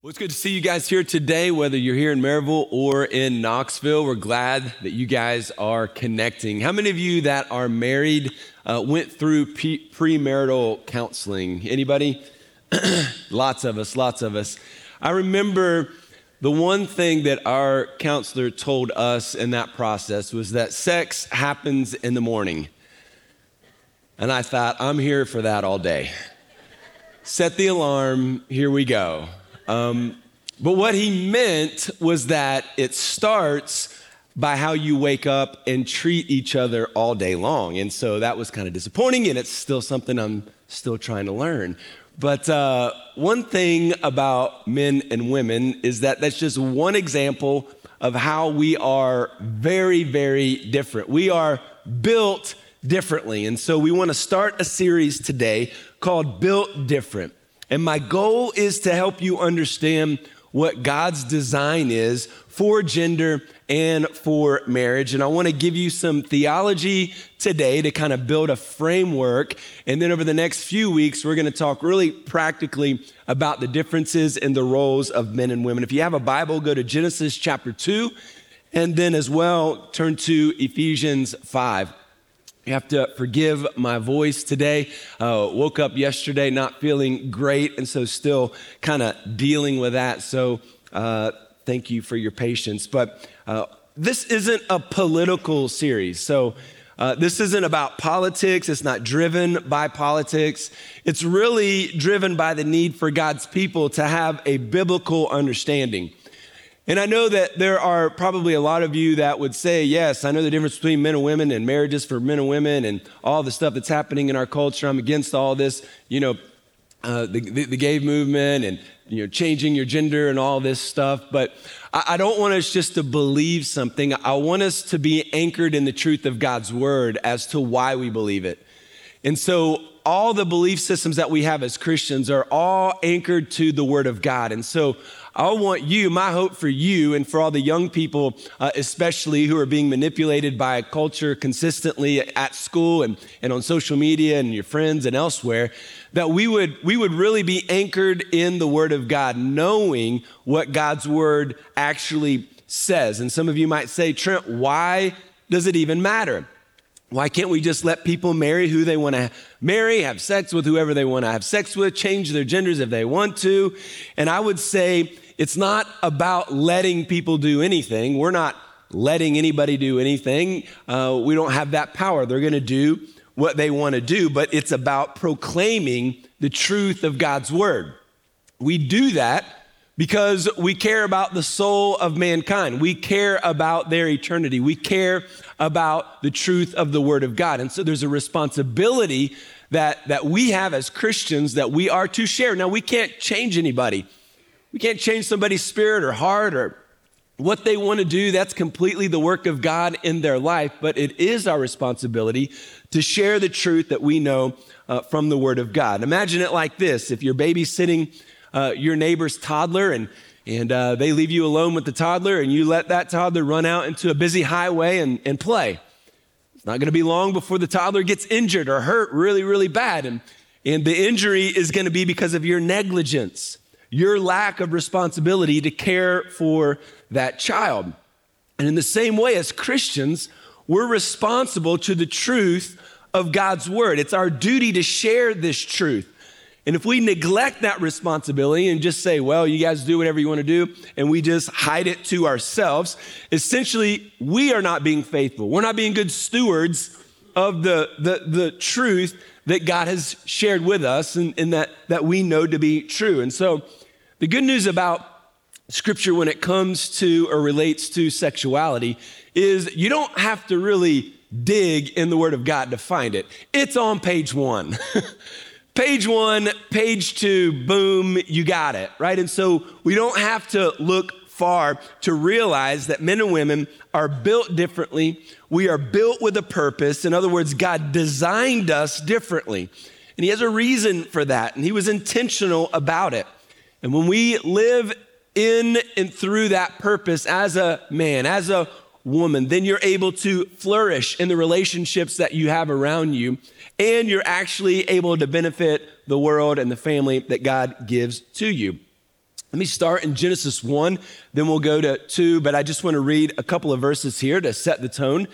Well, it's good to see you guys here today, whether you're here in Maryville or in Knoxville. We're glad that you guys are connecting. How many of you that are married uh, went through pre- premarital counseling? Anybody? lots of us, lots of us. I remember the one thing that our counselor told us in that process was that sex happens in the morning. And I thought, I'm here for that all day. Set the alarm, here we go. Um, but what he meant was that it starts by how you wake up and treat each other all day long. And so that was kind of disappointing, and it's still something I'm still trying to learn. But uh, one thing about men and women is that that's just one example of how we are very, very different. We are built differently. And so we want to start a series today called Built Different. And my goal is to help you understand what God's design is for gender and for marriage. And I want to give you some theology today to kind of build a framework. And then over the next few weeks, we're going to talk really practically about the differences in the roles of men and women. If you have a Bible, go to Genesis chapter 2, and then as well, turn to Ephesians 5. You have to forgive my voice today. Uh, woke up yesterday not feeling great, and so still kind of dealing with that. So uh, thank you for your patience. But uh, this isn't a political series. So uh, this isn't about politics. It's not driven by politics. It's really driven by the need for God's people to have a biblical understanding. And I know that there are probably a lot of you that would say, yes, I know the difference between men and women and marriages for men and women and all the stuff that's happening in our culture. I'm against all this, you know, uh, the, the, the, gay movement and, you know, changing your gender and all this stuff. But I, I don't want us just to believe something. I want us to be anchored in the truth of God's word as to why we believe it. And so all the belief systems that we have as Christians are all anchored to the Word of God. And so I want you, my hope for you and for all the young people, uh, especially who are being manipulated by culture consistently at school and, and on social media and your friends and elsewhere, that we would, we would really be anchored in the Word of God, knowing what God's Word actually says. And some of you might say, Trent, why does it even matter? Why can't we just let people marry who they want to marry, have sex with whoever they want to have sex with, change their genders if they want to? And I would say it's not about letting people do anything. We're not letting anybody do anything. Uh, we don't have that power. They're going to do what they want to do, but it's about proclaiming the truth of God's word. We do that because we care about the soul of mankind. We care about their eternity. We care about the truth of the word of God. And so there's a responsibility that, that we have as Christians that we are to share. Now, we can't change anybody. We can't change somebody's spirit or heart or what they want to do. That's completely the work of God in their life, but it is our responsibility to share the truth that we know uh, from the Word of God. Imagine it like this if you're babysitting uh, your neighbor's toddler and and uh, they leave you alone with the toddler, and you let that toddler run out into a busy highway and, and play. It's not going to be long before the toddler gets injured or hurt really, really bad. And, and the injury is going to be because of your negligence your lack of responsibility to care for that child. And in the same way, as Christians, we're responsible to the truth of God's word. It's our duty to share this truth. And if we neglect that responsibility and just say, well, you guys do whatever you want to do, and we just hide it to ourselves, essentially, we are not being faithful. We're not being good stewards of the, the, the truth that God has shared with us and, and that, that we know to be true. And so, the good news about scripture when it comes to or relates to sexuality is you don't have to really dig in the Word of God to find it. It's on page one. page one, page two, boom, you got it, right? And so we don't have to look far to realize that men and women are built differently. We are built with a purpose. In other words, God designed us differently. And He has a reason for that, and He was intentional about it. And when we live in and through that purpose as a man, as a woman, then you're able to flourish in the relationships that you have around you, and you're actually able to benefit the world and the family that God gives to you. Let me start in Genesis 1, then we'll go to 2, but I just want to read a couple of verses here to set the tone.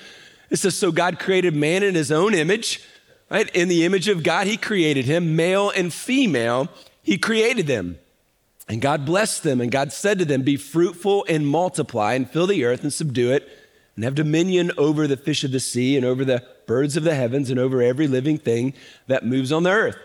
It says, So God created man in his own image, right? In the image of God, he created him, male and female, he created them. And God blessed them, and God said to them, Be fruitful and multiply, and fill the earth and subdue it, and have dominion over the fish of the sea, and over the birds of the heavens, and over every living thing that moves on the earth.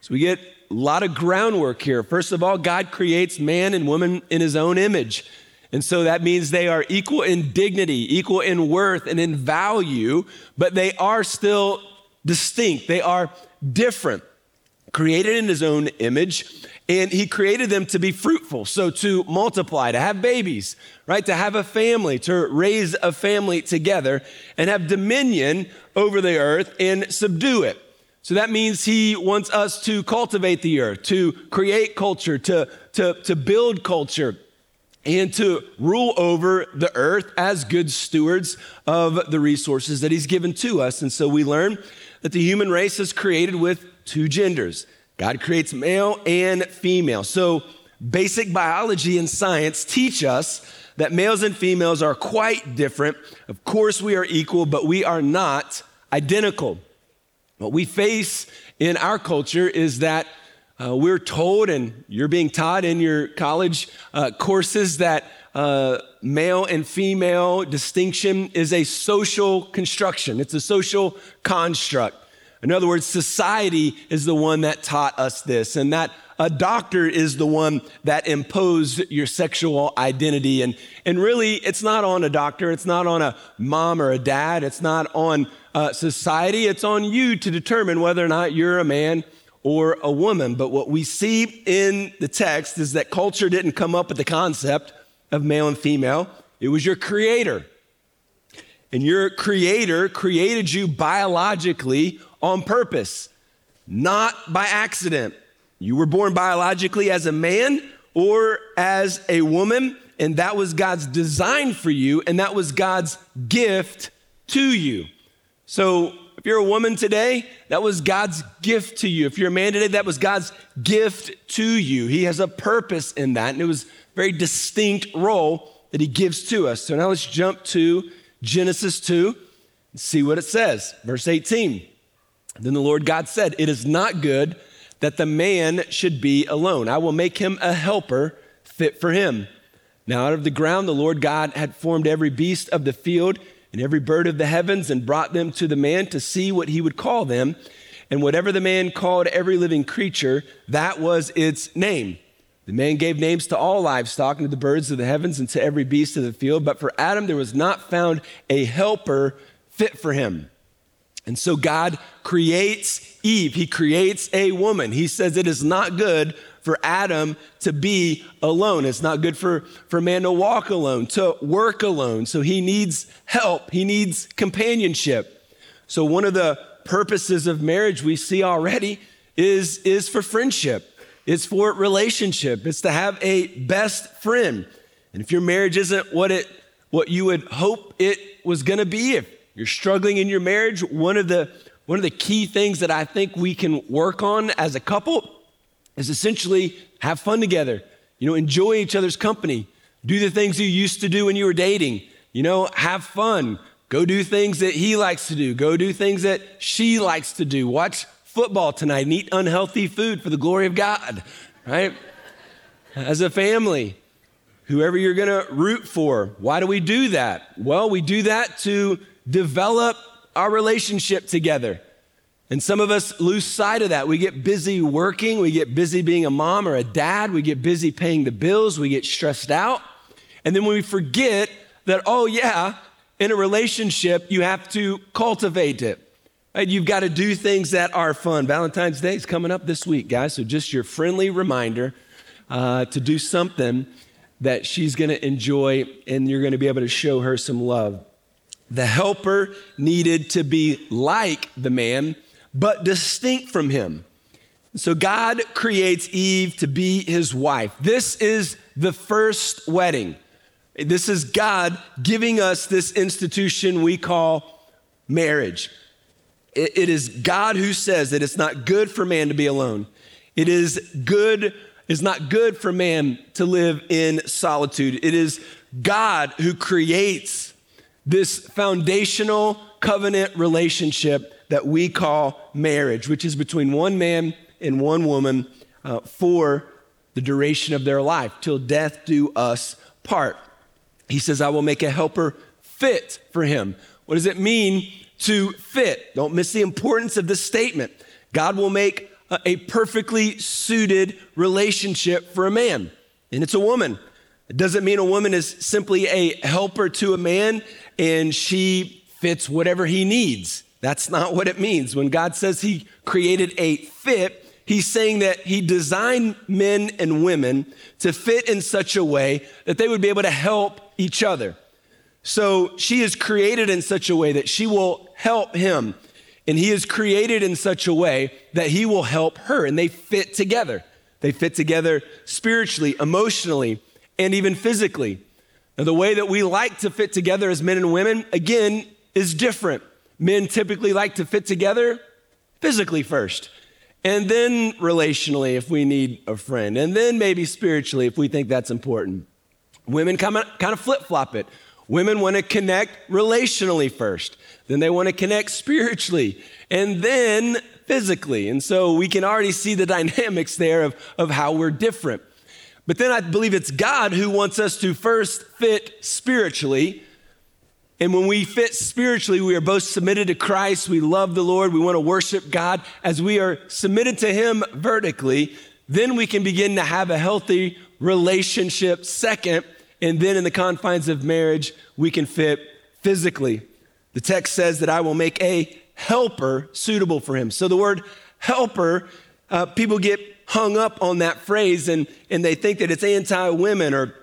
So we get a lot of groundwork here. First of all, God creates man and woman in his own image. And so that means they are equal in dignity, equal in worth, and in value, but they are still distinct. They are different. Created in his own image, and he created them to be fruitful, so to multiply, to have babies, right? To have a family, to raise a family together, and have dominion over the earth and subdue it. So that means he wants us to cultivate the earth, to create culture, to, to, to build culture, and to rule over the earth as good stewards of the resources that he's given to us. And so we learn that the human race is created with two genders. God creates male and female. So basic biology and science teach us that males and females are quite different. Of course, we are equal, but we are not identical. What we face in our culture is that uh, we're told, and you're being taught in your college uh, courses, that uh, male and female distinction is a social construction, it's a social construct. In other words, society is the one that taught us this, and that a doctor is the one that imposed your sexual identity. And, and really, it's not on a doctor, it's not on a mom or a dad, it's not on uh, society, it's on you to determine whether or not you're a man or a woman. But what we see in the text is that culture didn't come up with the concept of male and female, it was your creator. And your creator created you biologically on purpose, not by accident. You were born biologically as a man or as a woman, and that was God's design for you, and that was God's gift to you. So if you're a woman today, that was God's gift to you. If you're a man today, that was God's gift to you. He has a purpose in that, and it was a very distinct role that He gives to us. So now let's jump to Genesis 2 and see what it says. Verse 18. Then the Lord God said, It is not good that the man should be alone. I will make him a helper fit for him. Now, out of the ground, the Lord God had formed every beast of the field and every bird of the heavens and brought them to the man to see what he would call them. And whatever the man called every living creature, that was its name. The man gave names to all livestock and to the birds of the heavens and to every beast of the field. But for Adam, there was not found a helper fit for him. And so God creates Eve. He creates a woman. He says it is not good for Adam to be alone. It's not good for, for man to walk alone, to work alone. So he needs help, he needs companionship. So, one of the purposes of marriage we see already is, is for friendship, it's for relationship, it's to have a best friend. And if your marriage isn't what, it, what you would hope it was gonna be, if you're struggling in your marriage, one of the one of the key things that I think we can work on as a couple is essentially have fun together. You know, enjoy each other's company. Do the things you used to do when you were dating. You know, have fun. Go do things that he likes to do. Go do things that she likes to do. Watch football tonight and eat unhealthy food for the glory of God, right? As a family, whoever you're going to root for. Why do we do that? Well, we do that to develop our relationship together. And some of us lose sight of that. We get busy working, we get busy being a mom or a dad, we get busy paying the bills, we get stressed out. And then we forget that, oh, yeah, in a relationship, you have to cultivate it. Right? You've got to do things that are fun. Valentine's Day is coming up this week, guys. So just your friendly reminder uh, to do something that she's going to enjoy and you're going to be able to show her some love. The helper needed to be like the man but distinct from him. So God creates Eve to be his wife. This is the first wedding. This is God giving us this institution we call marriage. it is God who says that it's not good for man to be alone. It is good is not good for man to live in solitude. It is God who creates this foundational covenant relationship that we call marriage, which is between one man and one woman uh, for the duration of their life, till death do us part. He says, I will make a helper fit for him. What does it mean to fit? Don't miss the importance of this statement. God will make a, a perfectly suited relationship for a man, and it's a woman. It doesn't mean a woman is simply a helper to a man and she fits whatever he needs. That's not what it means. When God says he created a fit, he's saying that he designed men and women to fit in such a way that they would be able to help each other. So she is created in such a way that she will help him. And he is created in such a way that he will help her. And they fit together. They fit together spiritually, emotionally, and even physically. Now, the way that we like to fit together as men and women, again, is different. Men typically like to fit together physically first, and then relationally if we need a friend, and then maybe spiritually if we think that's important. Women kind of, flip flop it. Women want to connect relationally first, then they want to connect spiritually, and then physically. And so we can already see the dynamics there of, of how we're different. But then I believe it's God who wants us to first fit spiritually. And when we fit spiritually, we are both submitted to Christ. We love the Lord. We want to worship God. As we are submitted to Him vertically, then we can begin to have a healthy relationship second. And then in the confines of marriage, we can fit physically. The text says that I will make a helper suitable for him. So the word helper, uh, people get hung up on that phrase and, and they think that it's anti women or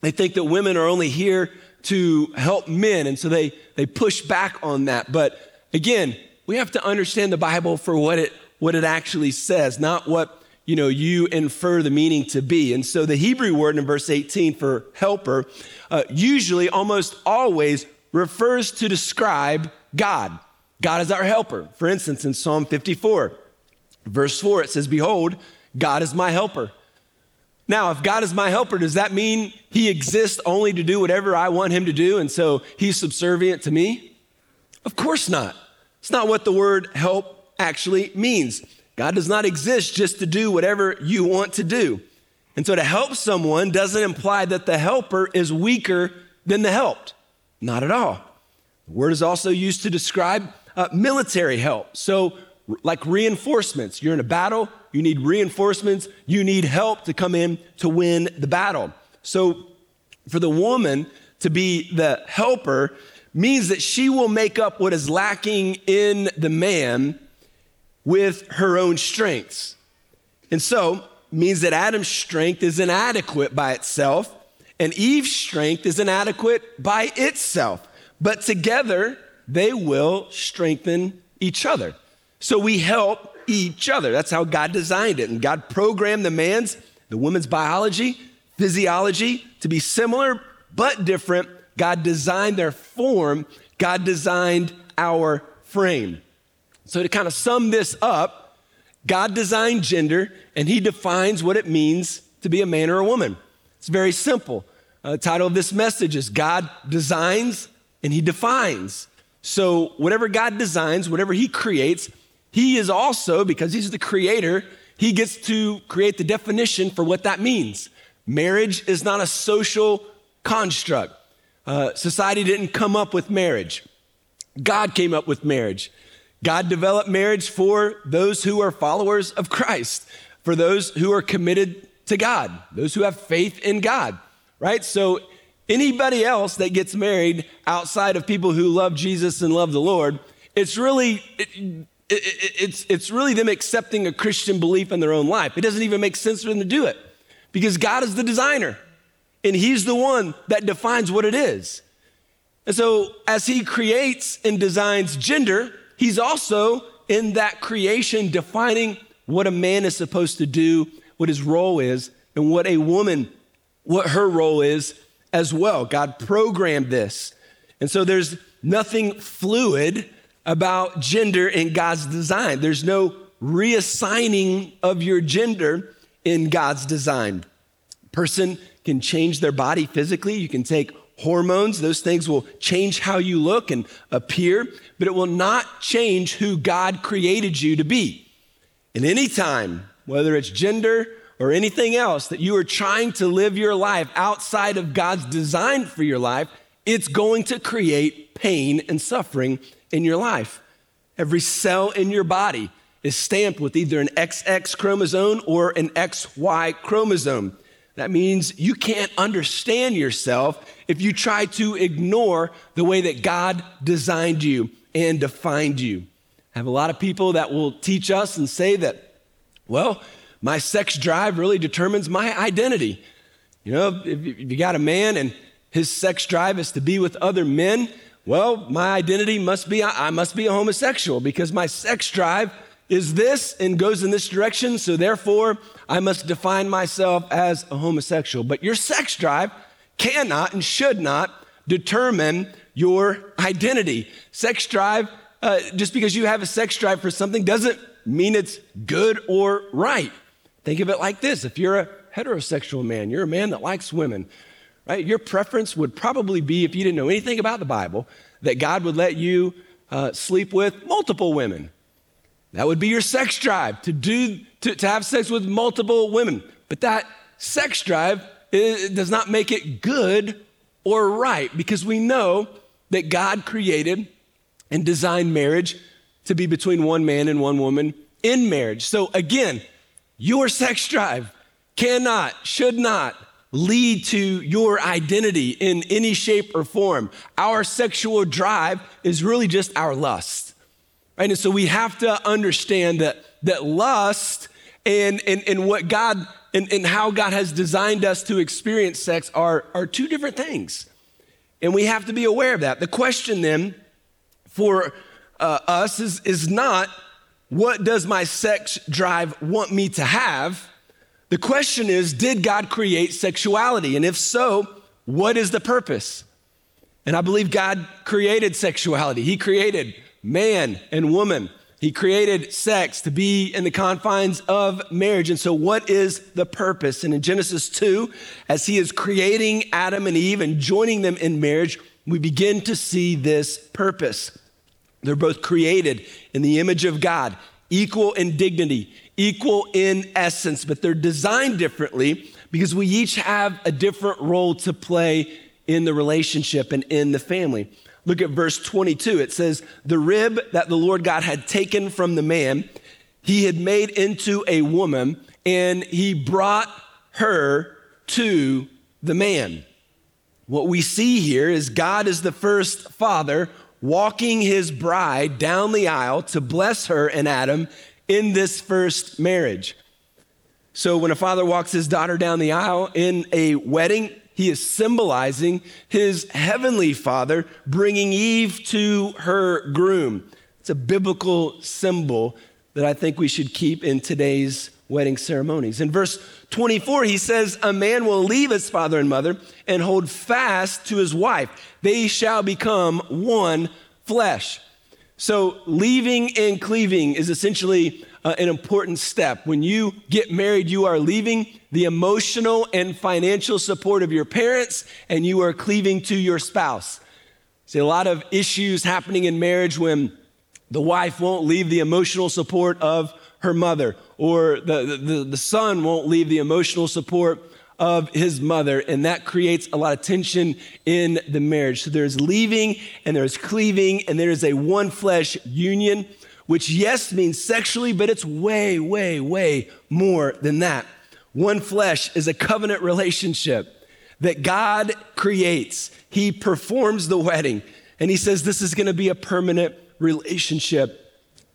they think that women are only here to help men. And so they, they push back on that. But again, we have to understand the Bible for what it, what it actually says, not what you know you infer the meaning to be. And so the Hebrew word in verse 18 for helper uh, usually, almost always, refers to describe God. God is our helper. For instance, in Psalm 54, verse 4, it says, Behold, God is my helper. Now, if God is my helper, does that mean he exists only to do whatever I want him to do and so he's subservient to me? Of course not. It's not what the word help actually means. God does not exist just to do whatever you want to do. And so to help someone doesn't imply that the helper is weaker than the helped. Not at all. The word is also used to describe uh, military help. So, like reinforcements, you're in a battle, you need reinforcements, you need help to come in to win the battle. So, for the woman to be the helper means that she will make up what is lacking in the man with her own strengths. And so, means that Adam's strength is inadequate by itself, and Eve's strength is inadequate by itself. But together, they will strengthen each other. So we help each other. That's how God designed it. And God programmed the man's, the woman's biology, physiology to be similar but different. God designed their form, God designed our frame. So to kind of sum this up, God designed gender and he defines what it means to be a man or a woman. It's very simple. Uh, the title of this message is God designs and he defines. So, whatever God designs, whatever he creates, he is also, because he's the creator, he gets to create the definition for what that means. Marriage is not a social construct. Uh, society didn't come up with marriage, God came up with marriage. God developed marriage for those who are followers of Christ, for those who are committed to God, those who have faith in God, right? So, anybody else that gets married outside of people who love Jesus and love the Lord, it's really. It, it, it's, it's really them accepting a Christian belief in their own life. It doesn't even make sense for them to do it because God is the designer and He's the one that defines what it is. And so, as He creates and designs gender, He's also in that creation defining what a man is supposed to do, what his role is, and what a woman, what her role is as well. God programmed this. And so, there's nothing fluid about gender in God's design. There's no reassigning of your gender in God's design. Person can change their body physically. You can take hormones, those things will change how you look and appear, but it will not change who God created you to be. And any time, whether it's gender or anything else, that you are trying to live your life outside of God's design for your life, it's going to create pain and suffering in your life. Every cell in your body is stamped with either an XX chromosome or an XY chromosome. That means you can't understand yourself if you try to ignore the way that God designed you and defined you. I have a lot of people that will teach us and say that, well, my sex drive really determines my identity. You know, if you got a man and his sex drive is to be with other men, well, my identity must be I must be a homosexual because my sex drive is this and goes in this direction, so therefore I must define myself as a homosexual. But your sex drive cannot and should not determine your identity. Sex drive, uh, just because you have a sex drive for something doesn't mean it's good or right. Think of it like this if you're a heterosexual man, you're a man that likes women, right? Your preference would probably be, if you didn't know anything about the Bible, that God would let you uh, sleep with multiple women. That would be your sex drive to do to, to have sex with multiple women. But that sex drive does not make it good or right because we know that God created and designed marriage to be between one man and one woman in marriage. So again, your sex drive cannot, should not lead to your identity in any shape or form. Our sexual drive is really just our lust. Right? And so we have to understand that, that lust and, and, and what God and, and how God has designed us to experience sex are, are two different things. And we have to be aware of that. The question then for uh, us is, is not what does my sex drive want me to have? The question is, did God create sexuality? And if so, what is the purpose? And I believe God created sexuality. He created man and woman. He created sex to be in the confines of marriage. And so, what is the purpose? And in Genesis 2, as he is creating Adam and Eve and joining them in marriage, we begin to see this purpose. They're both created in the image of God, equal in dignity, equal in essence, but they're designed differently because we each have a different role to play in the relationship and in the family. Look at verse 22. It says, The rib that the Lord God had taken from the man, he had made into a woman, and he brought her to the man. What we see here is God is the first father walking his bride down the aisle to bless her and Adam in this first marriage. So when a father walks his daughter down the aisle in a wedding, he is symbolizing his heavenly father bringing Eve to her groom. It's a biblical symbol that I think we should keep in today's wedding ceremonies. In verse 24, he says, A man will leave his father and mother and hold fast to his wife. They shall become one flesh. So, leaving and cleaving is essentially uh, an important step. When you get married, you are leaving the emotional and financial support of your parents and you are cleaving to your spouse. See, a lot of issues happening in marriage when the wife won't leave the emotional support of her mother, or the, the, the son won't leave the emotional support of his mother, and that creates a lot of tension in the marriage. So there's leaving and there's cleaving, and there is a one flesh union, which, yes, means sexually, but it's way, way, way more than that. One flesh is a covenant relationship that God creates. He performs the wedding, and He says this is to be a permanent relationship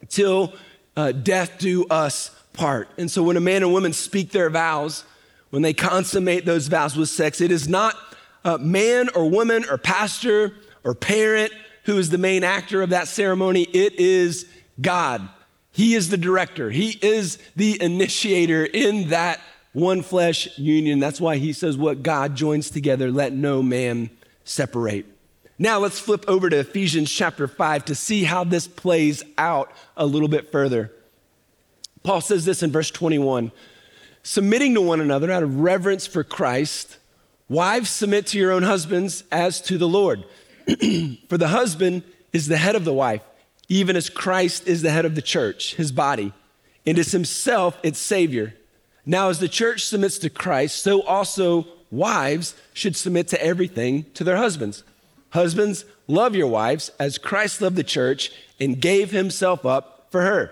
till uh, death do us part. And so when a man and woman speak their vows, when they consummate those vows with sex, it is not a man or woman or pastor or parent who is the main actor of that ceremony. It is God. He is the director, He is the initiator in that one flesh union. That's why He says, What God joins together, let no man separate. Now let's flip over to Ephesians chapter 5 to see how this plays out a little bit further. Paul says this in verse 21 submitting to one another out of reverence for Christ, wives submit to your own husbands as to the Lord. for the husband is the head of the wife, even as Christ is the head of the church, his body, and is himself its Savior. Now, as the church submits to Christ, so also wives should submit to everything to their husbands. Husbands, love your wives as Christ loved the church and gave himself up for her,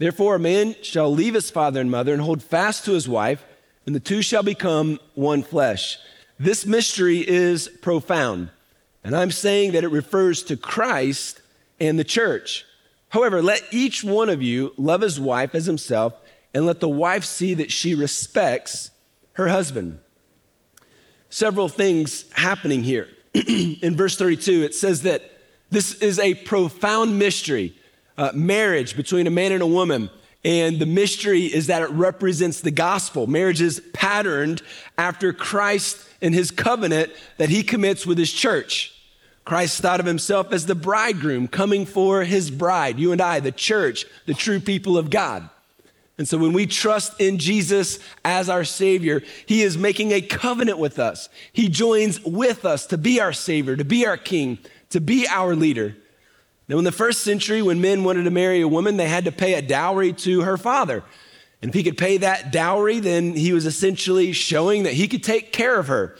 Therefore, a man shall leave his father and mother and hold fast to his wife, and the two shall become one flesh. This mystery is profound, and I'm saying that it refers to Christ and the church. However, let each one of you love his wife as himself, and let the wife see that she respects her husband. Several things happening here. In verse 32, it says that this is a profound mystery uh, marriage between a man and a woman. And the mystery is that it represents the gospel. Marriage is patterned after Christ and his covenant that he commits with his church. Christ thought of himself as the bridegroom coming for his bride, you and I, the church, the true people of God. And so when we trust in Jesus as our Savior, He is making a covenant with us. He joins with us to be our Savior, to be our King, to be our leader. Now, in the first century, when men wanted to marry a woman, they had to pay a dowry to her father. And if he could pay that dowry, then he was essentially showing that he could take care of her.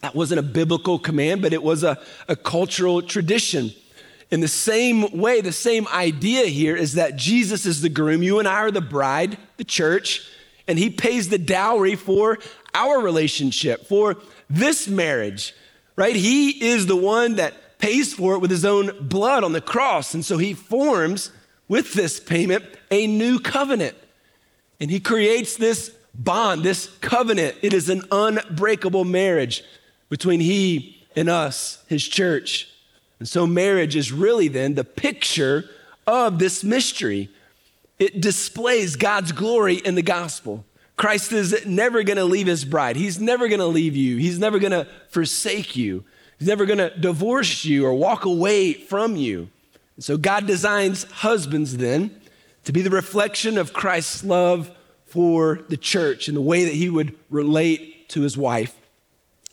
That wasn't a biblical command, but it was a, a cultural tradition. In the same way, the same idea here is that Jesus is the groom, you and I are the bride, the church, and he pays the dowry for our relationship, for this marriage, right? He is the one that pays for it with his own blood on the cross. And so he forms with this payment a new covenant. And he creates this bond, this covenant. It is an unbreakable marriage between he and us, his church. And so, marriage is really then the picture of this mystery. It displays God's glory in the gospel. Christ is never going to leave his bride. He's never going to leave you. He's never going to forsake you. He's never going to divorce you or walk away from you. And so, God designs husbands then to be the reflection of Christ's love for the church and the way that he would relate to his wife.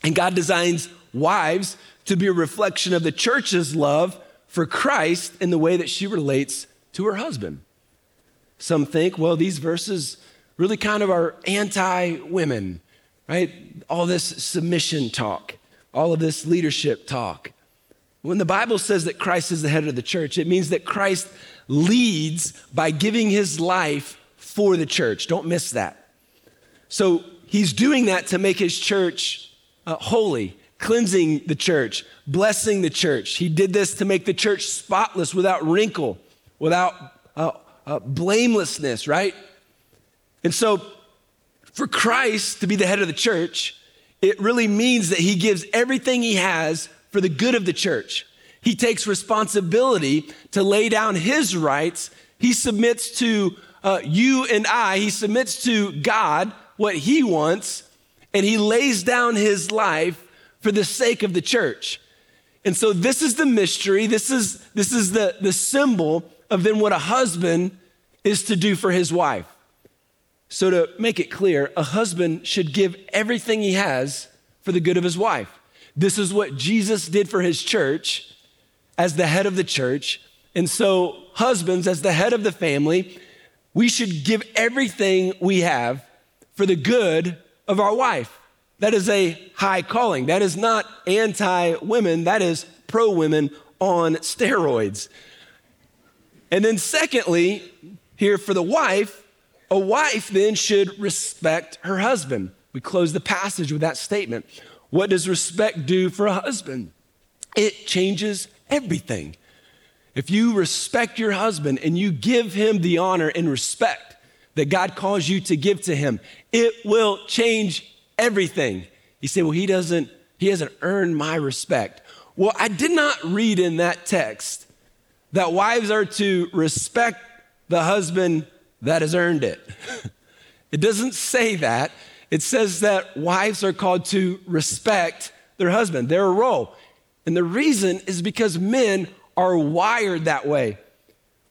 And God designs wives to be a reflection of the church's love for Christ in the way that she relates to her husband. Some think, well, these verses really kind of are anti women, right? All this submission talk, all of this leadership talk. When the Bible says that Christ is the head of the church, it means that Christ leads by giving his life for the church. Don't miss that. So he's doing that to make his church uh, holy cleansing the church, blessing the church. He did this to make the church spotless, without wrinkle, without uh, uh, blamelessness, right? And so, for Christ to be the head of the church, it really means that he gives everything he has for the good of the church. He takes responsibility to lay down his rights. He submits to uh, you and I, he submits to God what he wants, and he lays down his life for the sake of the church. And so this is the mystery. This is, this is the, the symbol of then what a husband is to do for his wife. So to make it clear, a husband should give everything he has for the good of his wife. This is what Jesus did for his church as the head of the church. And so, husbands, as the head of the family, we should give everything we have for the good of our wife. That is a high calling. That is not anti women, that is pro women on steroids. And then, secondly, here for the wife, a wife then should respect her husband. We close the passage with that statement. What does respect do for a husband? It changes everything. If you respect your husband and you give him the honor and respect that God calls you to give to him, it will change everything. You say, well, he doesn't, he hasn't earned my respect. Well, I did not read in that text that wives are to respect the husband that has earned it. it doesn't say that. It says that wives are called to respect their husband, their role. And the reason is because men are wired that way.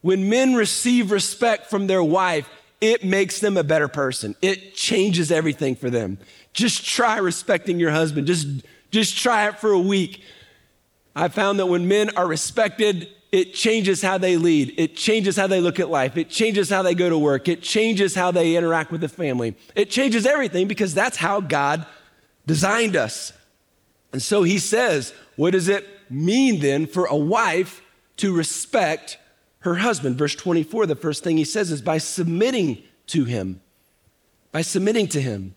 When men receive respect from their wife, it makes them a better person. It changes everything for them. Just try respecting your husband. Just, just try it for a week. I found that when men are respected, it changes how they lead. It changes how they look at life. It changes how they go to work. It changes how they interact with the family. It changes everything because that's how God designed us. And so he says, what does it mean then for a wife to respect her husband? Verse 24, the first thing he says is by submitting to him. By submitting to him.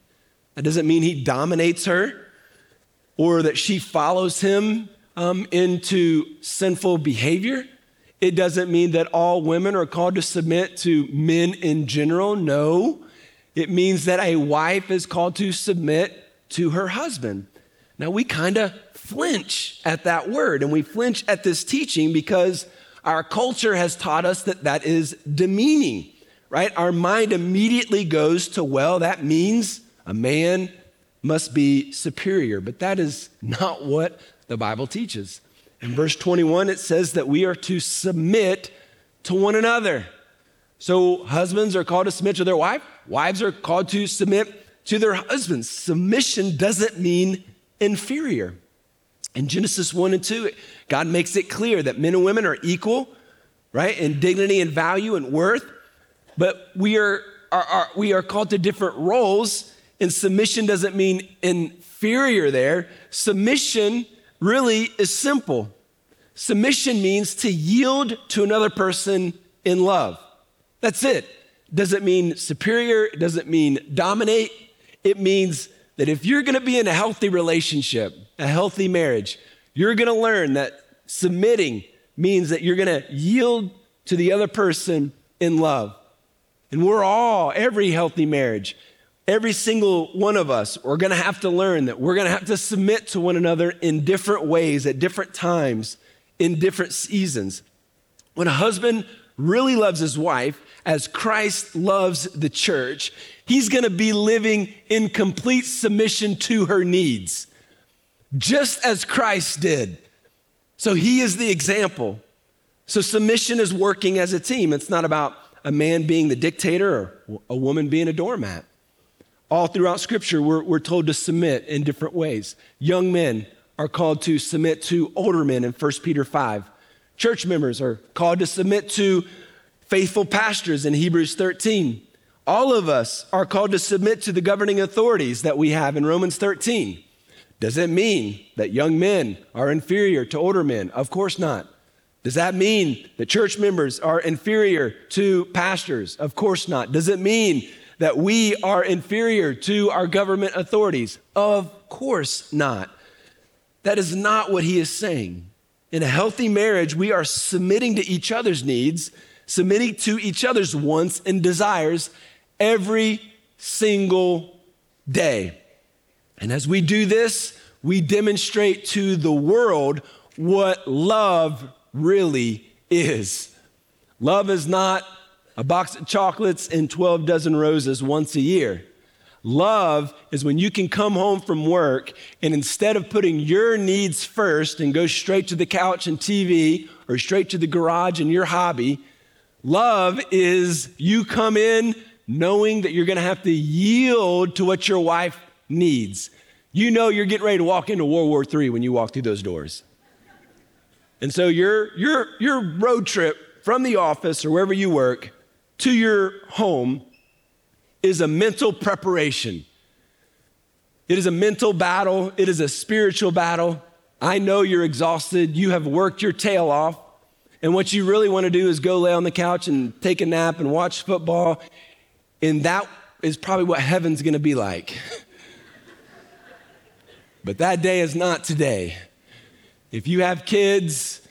That doesn't mean he dominates her or that she follows him um, into sinful behavior. It doesn't mean that all women are called to submit to men in general. No. It means that a wife is called to submit to her husband. Now, we kind of flinch at that word and we flinch at this teaching because our culture has taught us that that is demeaning, right? Our mind immediately goes to, well, that means a man must be superior. But that is not what the Bible teaches. In verse 21, it says that we are to submit to one another. So husbands are called to submit to their wife, wives are called to submit to their husbands. Submission doesn't mean inferior. In Genesis 1 and 2, God makes it clear that men and women are equal, right, in dignity and value and worth, but we are, are, are we are called to different roles, and submission doesn't mean inferior there. Submission really is simple. Submission means to yield to another person in love. That's it. Doesn't mean superior, it doesn't mean dominate. It means that if you're gonna be in a healthy relationship, a healthy marriage, you're gonna learn that submitting means that you're gonna yield to the other person in love. And we're all, every healthy marriage, every single one of us are going to have to learn that we're going to have to submit to one another in different ways at different times in different seasons. When a husband really loves his wife as Christ loves the church, he's going to be living in complete submission to her needs, just as Christ did. So he is the example. So submission is working as a team. It's not about a man being the dictator or a woman being a doormat. All throughout Scripture, we're, we're told to submit in different ways. Young men are called to submit to older men in 1 Peter 5. Church members are called to submit to faithful pastors in Hebrews 13. All of us are called to submit to the governing authorities that we have in Romans 13. Does it mean that young men are inferior to older men? Of course not. Does that mean that church members are inferior to pastors? Of course not. Does it mean that we are inferior to our government authorities? Of course not. That is not what he is saying. In a healthy marriage, we are submitting to each other's needs, submitting to each other's wants and desires every single day. And as we do this, we demonstrate to the world what love really is. Love is not a box of chocolates and 12 dozen roses once a year. Love is when you can come home from work and instead of putting your needs first and go straight to the couch and TV or straight to the garage and your hobby, love is you come in knowing that you're going to have to yield to what your wife needs. You know you're getting ready to walk into World War III when you walk through those doors. And so your, your, your road trip from the office or wherever you work to your home is a mental preparation. It is a mental battle, it is a spiritual battle. I know you're exhausted, you have worked your tail off, and what you really want to do is go lay on the couch and take a nap and watch football, and that is probably what heaven's going to be like. but that day is not today. If you have kids,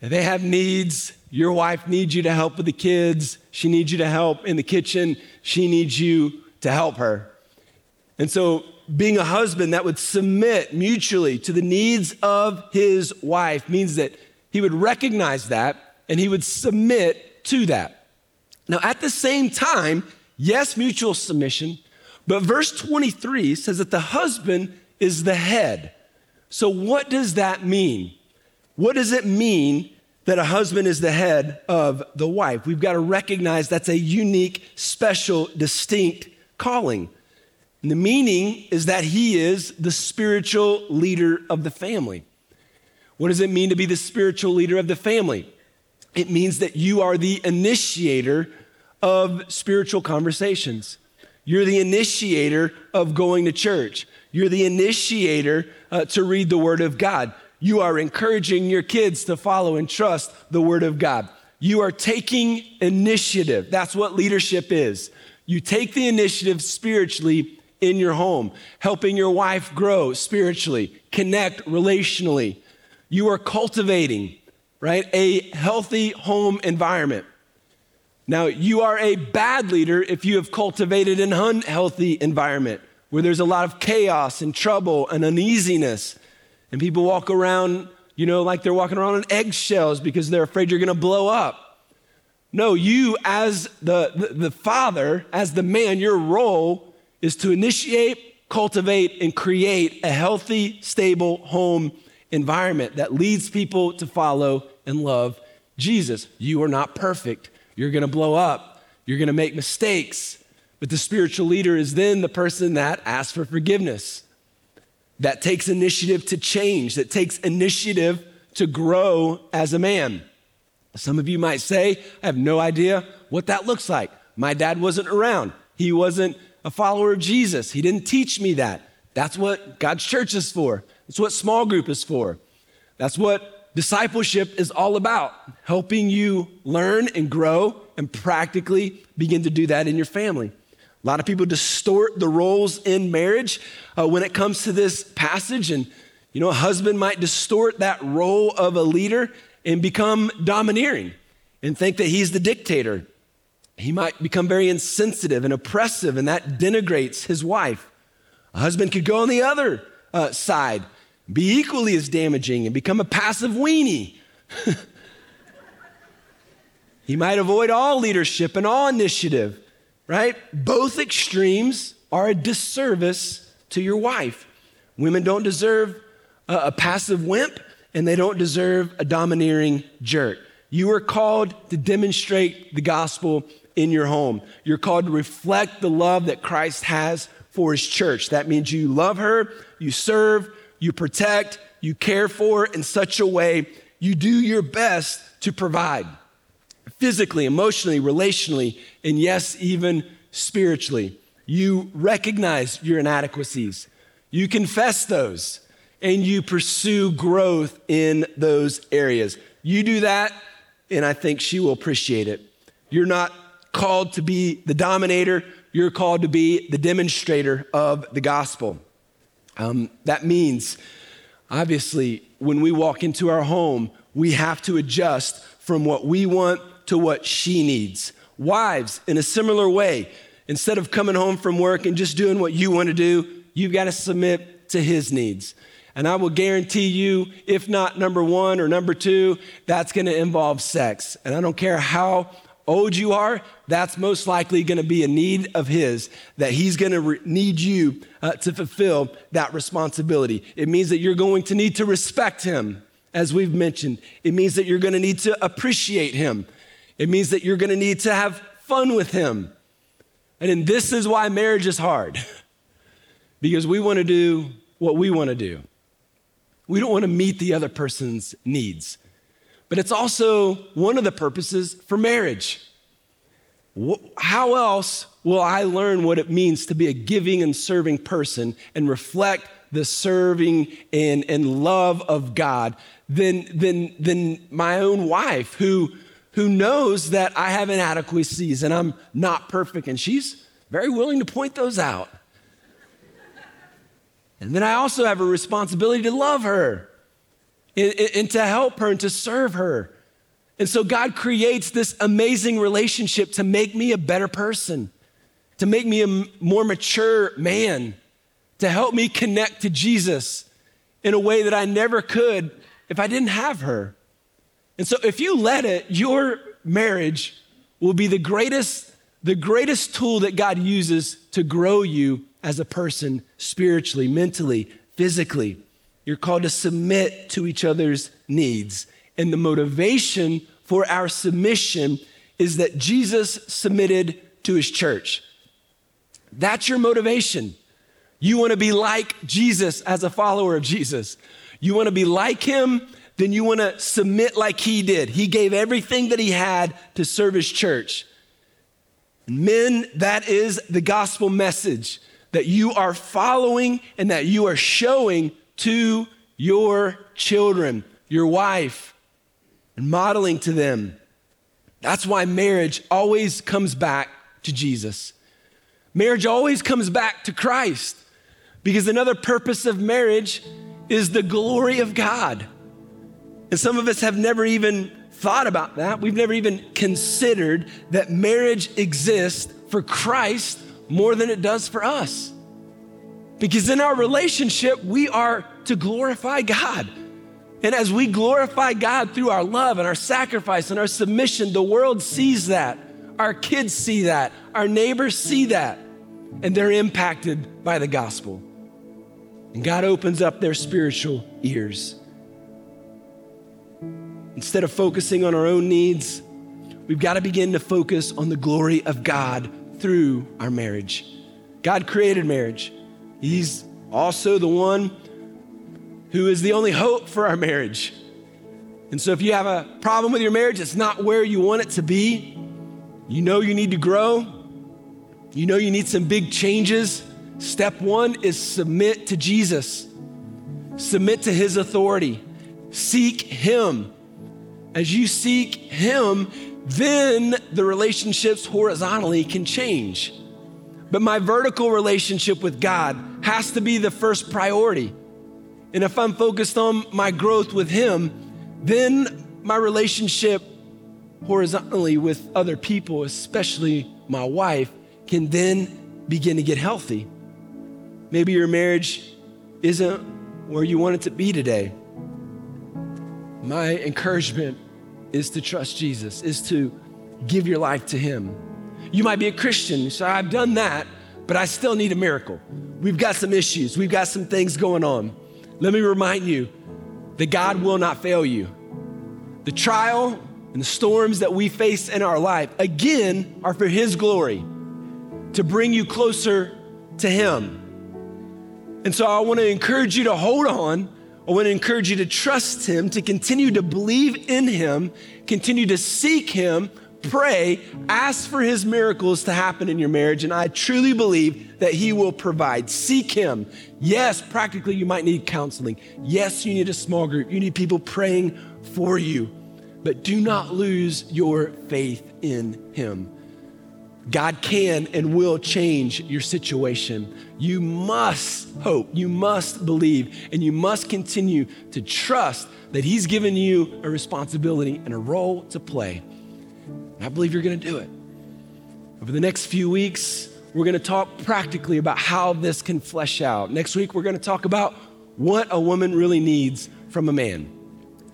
they have needs, Your wife needs you to help with the kids. She needs you to help in the kitchen. She needs you to help her. And so, being a husband that would submit mutually to the needs of his wife means that he would recognize that and he would submit to that. Now, at the same time, yes, mutual submission, but verse 23 says that the husband is the head. So, what does that mean? What does it mean that a husband is the head of the wife? We've got to recognize that's a unique, special, distinct calling. And the meaning is that he is the spiritual leader of the family. What does it mean to be the spiritual leader of the family? It means that you are the initiator of spiritual conversations. You're the initiator of going to church. You're the initiator uh, to read the Word of God. You are encouraging your kids to follow and trust the Word of God. You are taking initiative. That's what leadership is. You take the initiative spiritually in your home, helping your wife grow spiritually, connect relationally. You are cultivating, right, a healthy home environment. Now, you are a bad leader if you have cultivated an unhealthy environment where there's a lot of chaos and trouble and uneasiness, and people walk around, you know, like they're walking around on eggshells because they're afraid you're gonna blow up. No, you, as the, the, the father, as the man, your role is to initiate, cultivate, and create a healthy, stable home environment that leads people to follow and love Jesus. You are not perfect. You're going to blow up. You're going to make mistakes. But the spiritual leader is then the person that asks for forgiveness, that takes initiative to change, that takes initiative to grow as a man. Some of you might say, I have no idea what that looks like. My dad wasn't around. He wasn't a follower of Jesus. He didn't teach me that. That's what God's church is for. That's what small group is for. That's what discipleship is all about helping you learn and grow and practically begin to do that in your family. A lot of people distort the roles in marriage uh, when it comes to this passage. And, you know, a husband might distort that role of a leader and become domineering and think that he's the dictator. He might become very insensitive and oppressive, and that denigrates his wife. A husband could go on the other uh, side be equally as damaging and become a passive weenie. he might avoid all leadership and all initiative, right? Both extremes are a disservice to your wife. Women don't deserve a, a passive wimp, and they don't deserve a domineering jerk. You are called to demonstrate the gospel in your home. You're called to reflect the love that Christ has for his church. That means you love her, you serve, you protect, you care for in such a way, you do your best to provide physically, emotionally, relationally, and yes, even spiritually. You recognize your inadequacies, you confess those, and you pursue growth in those areas. You do that, and I think she will appreciate it. You're not called to be the dominator, you're called to be the demonstrator of the gospel. Um, that means, obviously, when we walk into our home, we have to adjust from what we want to what she needs. Wives, in a similar way, instead of coming home from work and just doing what you want to do, you've got to submit to his needs. And I will guarantee you, if not number one or number two, that's going to involve sex. And I don't care how old you are, that's most likely going to be a need of His that He's going to re- need you uh, to fulfill that responsibility. It means that you're going to need to respect Him, as we've mentioned. It means that you're going to need to appreciate Him. It means that you're going to need to have fun with Him. And this is why marriage is hard, because we want to do what we want to do. We don't want to meet the other person's needs. But it's also one of the purposes for marriage. How else will I learn what it means to be a giving and serving person and reflect the serving and, and love of God than, than, than my own wife who, who knows that I have inadequacies and I'm not perfect, and she's very willing to point those out. And then I also have a responsibility to love her and, and to help her and to serve her And so God creates this amazing relationship to make me a better person, to make me a more mature man, to help me connect to Jesus in a way that I never could if I didn't have her. And so if you let it, your marriage will be the greatest the greatest tool that God uses to grow you as a person spiritually, mentally, physically. You're called to submit to each other's needs. And the motivation for our submission is that Jesus submitted to his church. That's your motivation. You want to be like Jesus as a follower of Jesus. You want to be like him, then you want to submit like he did. He gave everything that he had to serve his church. Men, that is the gospel message that you are following and that you are showing to your children, your wife, and modeling to them. That's why marriage always comes back to Jesus. Marriage always comes back to Christ because another purpose of marriage is the glory of God. And some of us have never even thought about that. We've never even considered that marriage exists for Christ more than it does for us. Because in our relationship, we are to glorify God. And as we glorify God through our love and our sacrifice and our submission, the world sees that. Our kids see that. Our neighbors see that. And they're impacted by the gospel. And God opens up their spiritual ears. Instead of focusing on our own needs, we've got to begin to focus on the glory of God through our marriage. God created marriage. He's also the one who is the only hope for our marriage. And so if you have a problem with your marriage, it's not where you want it to be. You know you need to grow. You know you need some big changes. Step one is submit to Jesus, submit to his authority, seek him. As you seek him, then the relationships horizontally can change. But my vertical relationship with God has to be the first priority. And if I'm focused on my growth with Him, then my relationship horizontally with other people, especially my wife, can then begin to get healthy. Maybe your marriage isn't where you want it to be today. My encouragement is to trust Jesus, is to give your life to Him. You might be a Christian, so I've done that, but I still need a miracle. We've got some issues, we've got some things going on. Let me remind you that God will not fail you. The trial and the storms that we face in our life, again, are for His glory, to bring you closer to Him. And so I want to encourage you to hold on. I want to encourage you to trust Him, to continue to believe in Him, continue to seek Him, pray, ask for His miracles to happen in your marriage. And I truly believe that He will provide. Seek Him. Yes, practically, you might need counseling. Yes, you need a small group. You need people praying for you. But do not lose your faith in Him. God can and will change your situation. You must hope, you must believe, and you must continue to trust that He's given you a responsibility and a role to play. And I believe you're going to do it. Over the next few weeks, we're going to talk practically about how this can flesh out. Next week, we're going to talk about what a woman really needs from a man.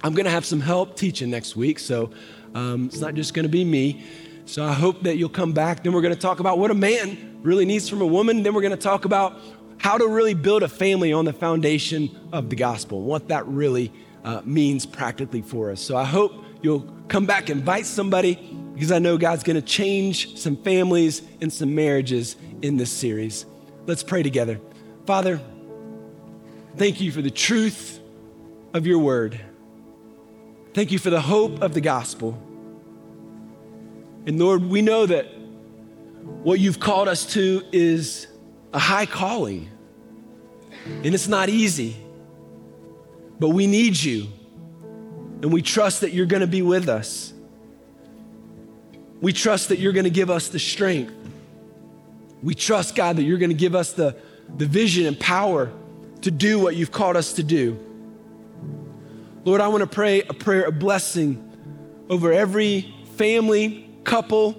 I'm going to have some help teaching next week, so um, it's not just going to be me. So I hope that you'll come back. Then we're going to talk about what a man really needs from a woman. Then we're going to talk about how to really build a family on the foundation of the gospel, what that really uh, means practically for us. So I hope you'll come back, invite somebody, because I know God's going to change some families and some marriages in this series. Let's pray together. Father, thank you for the truth of your word. Thank you for the hope of the gospel. And Lord, we know that what you've called us to is a high calling. And it's not easy, but we need you. And we trust that you're going to be with us. We trust that you're going to give us the strength. We trust, God, that you're going to give us the, the vision and power to do what you've called us to do. Lord, I want to pray a prayer of blessing over every family, couple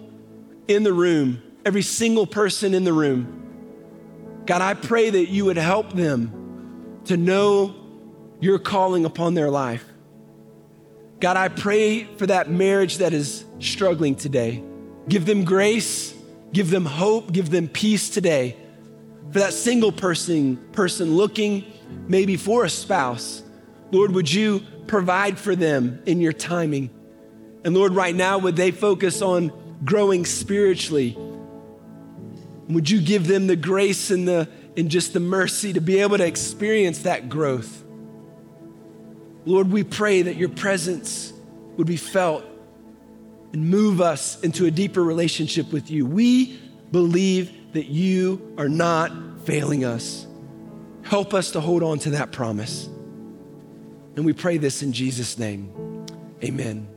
in the room, every single person in the room. God, I pray that you would help them to know your calling upon their life. God, I pray for that marriage that is struggling today. Give them grace, give them hope, give them peace today. For that single person, person looking maybe for a spouse, Lord, would you provide for them in your timing? And Lord, right now, would they focus on growing spiritually? Would you give them the grace and the and just the mercy to be able to experience that growth? Lord, we pray that your presence would be felt and move us into a deeper relationship with you. We believe that you are not failing us. Help us to hold on to that promise. And we pray this in Jesus' name. Amen.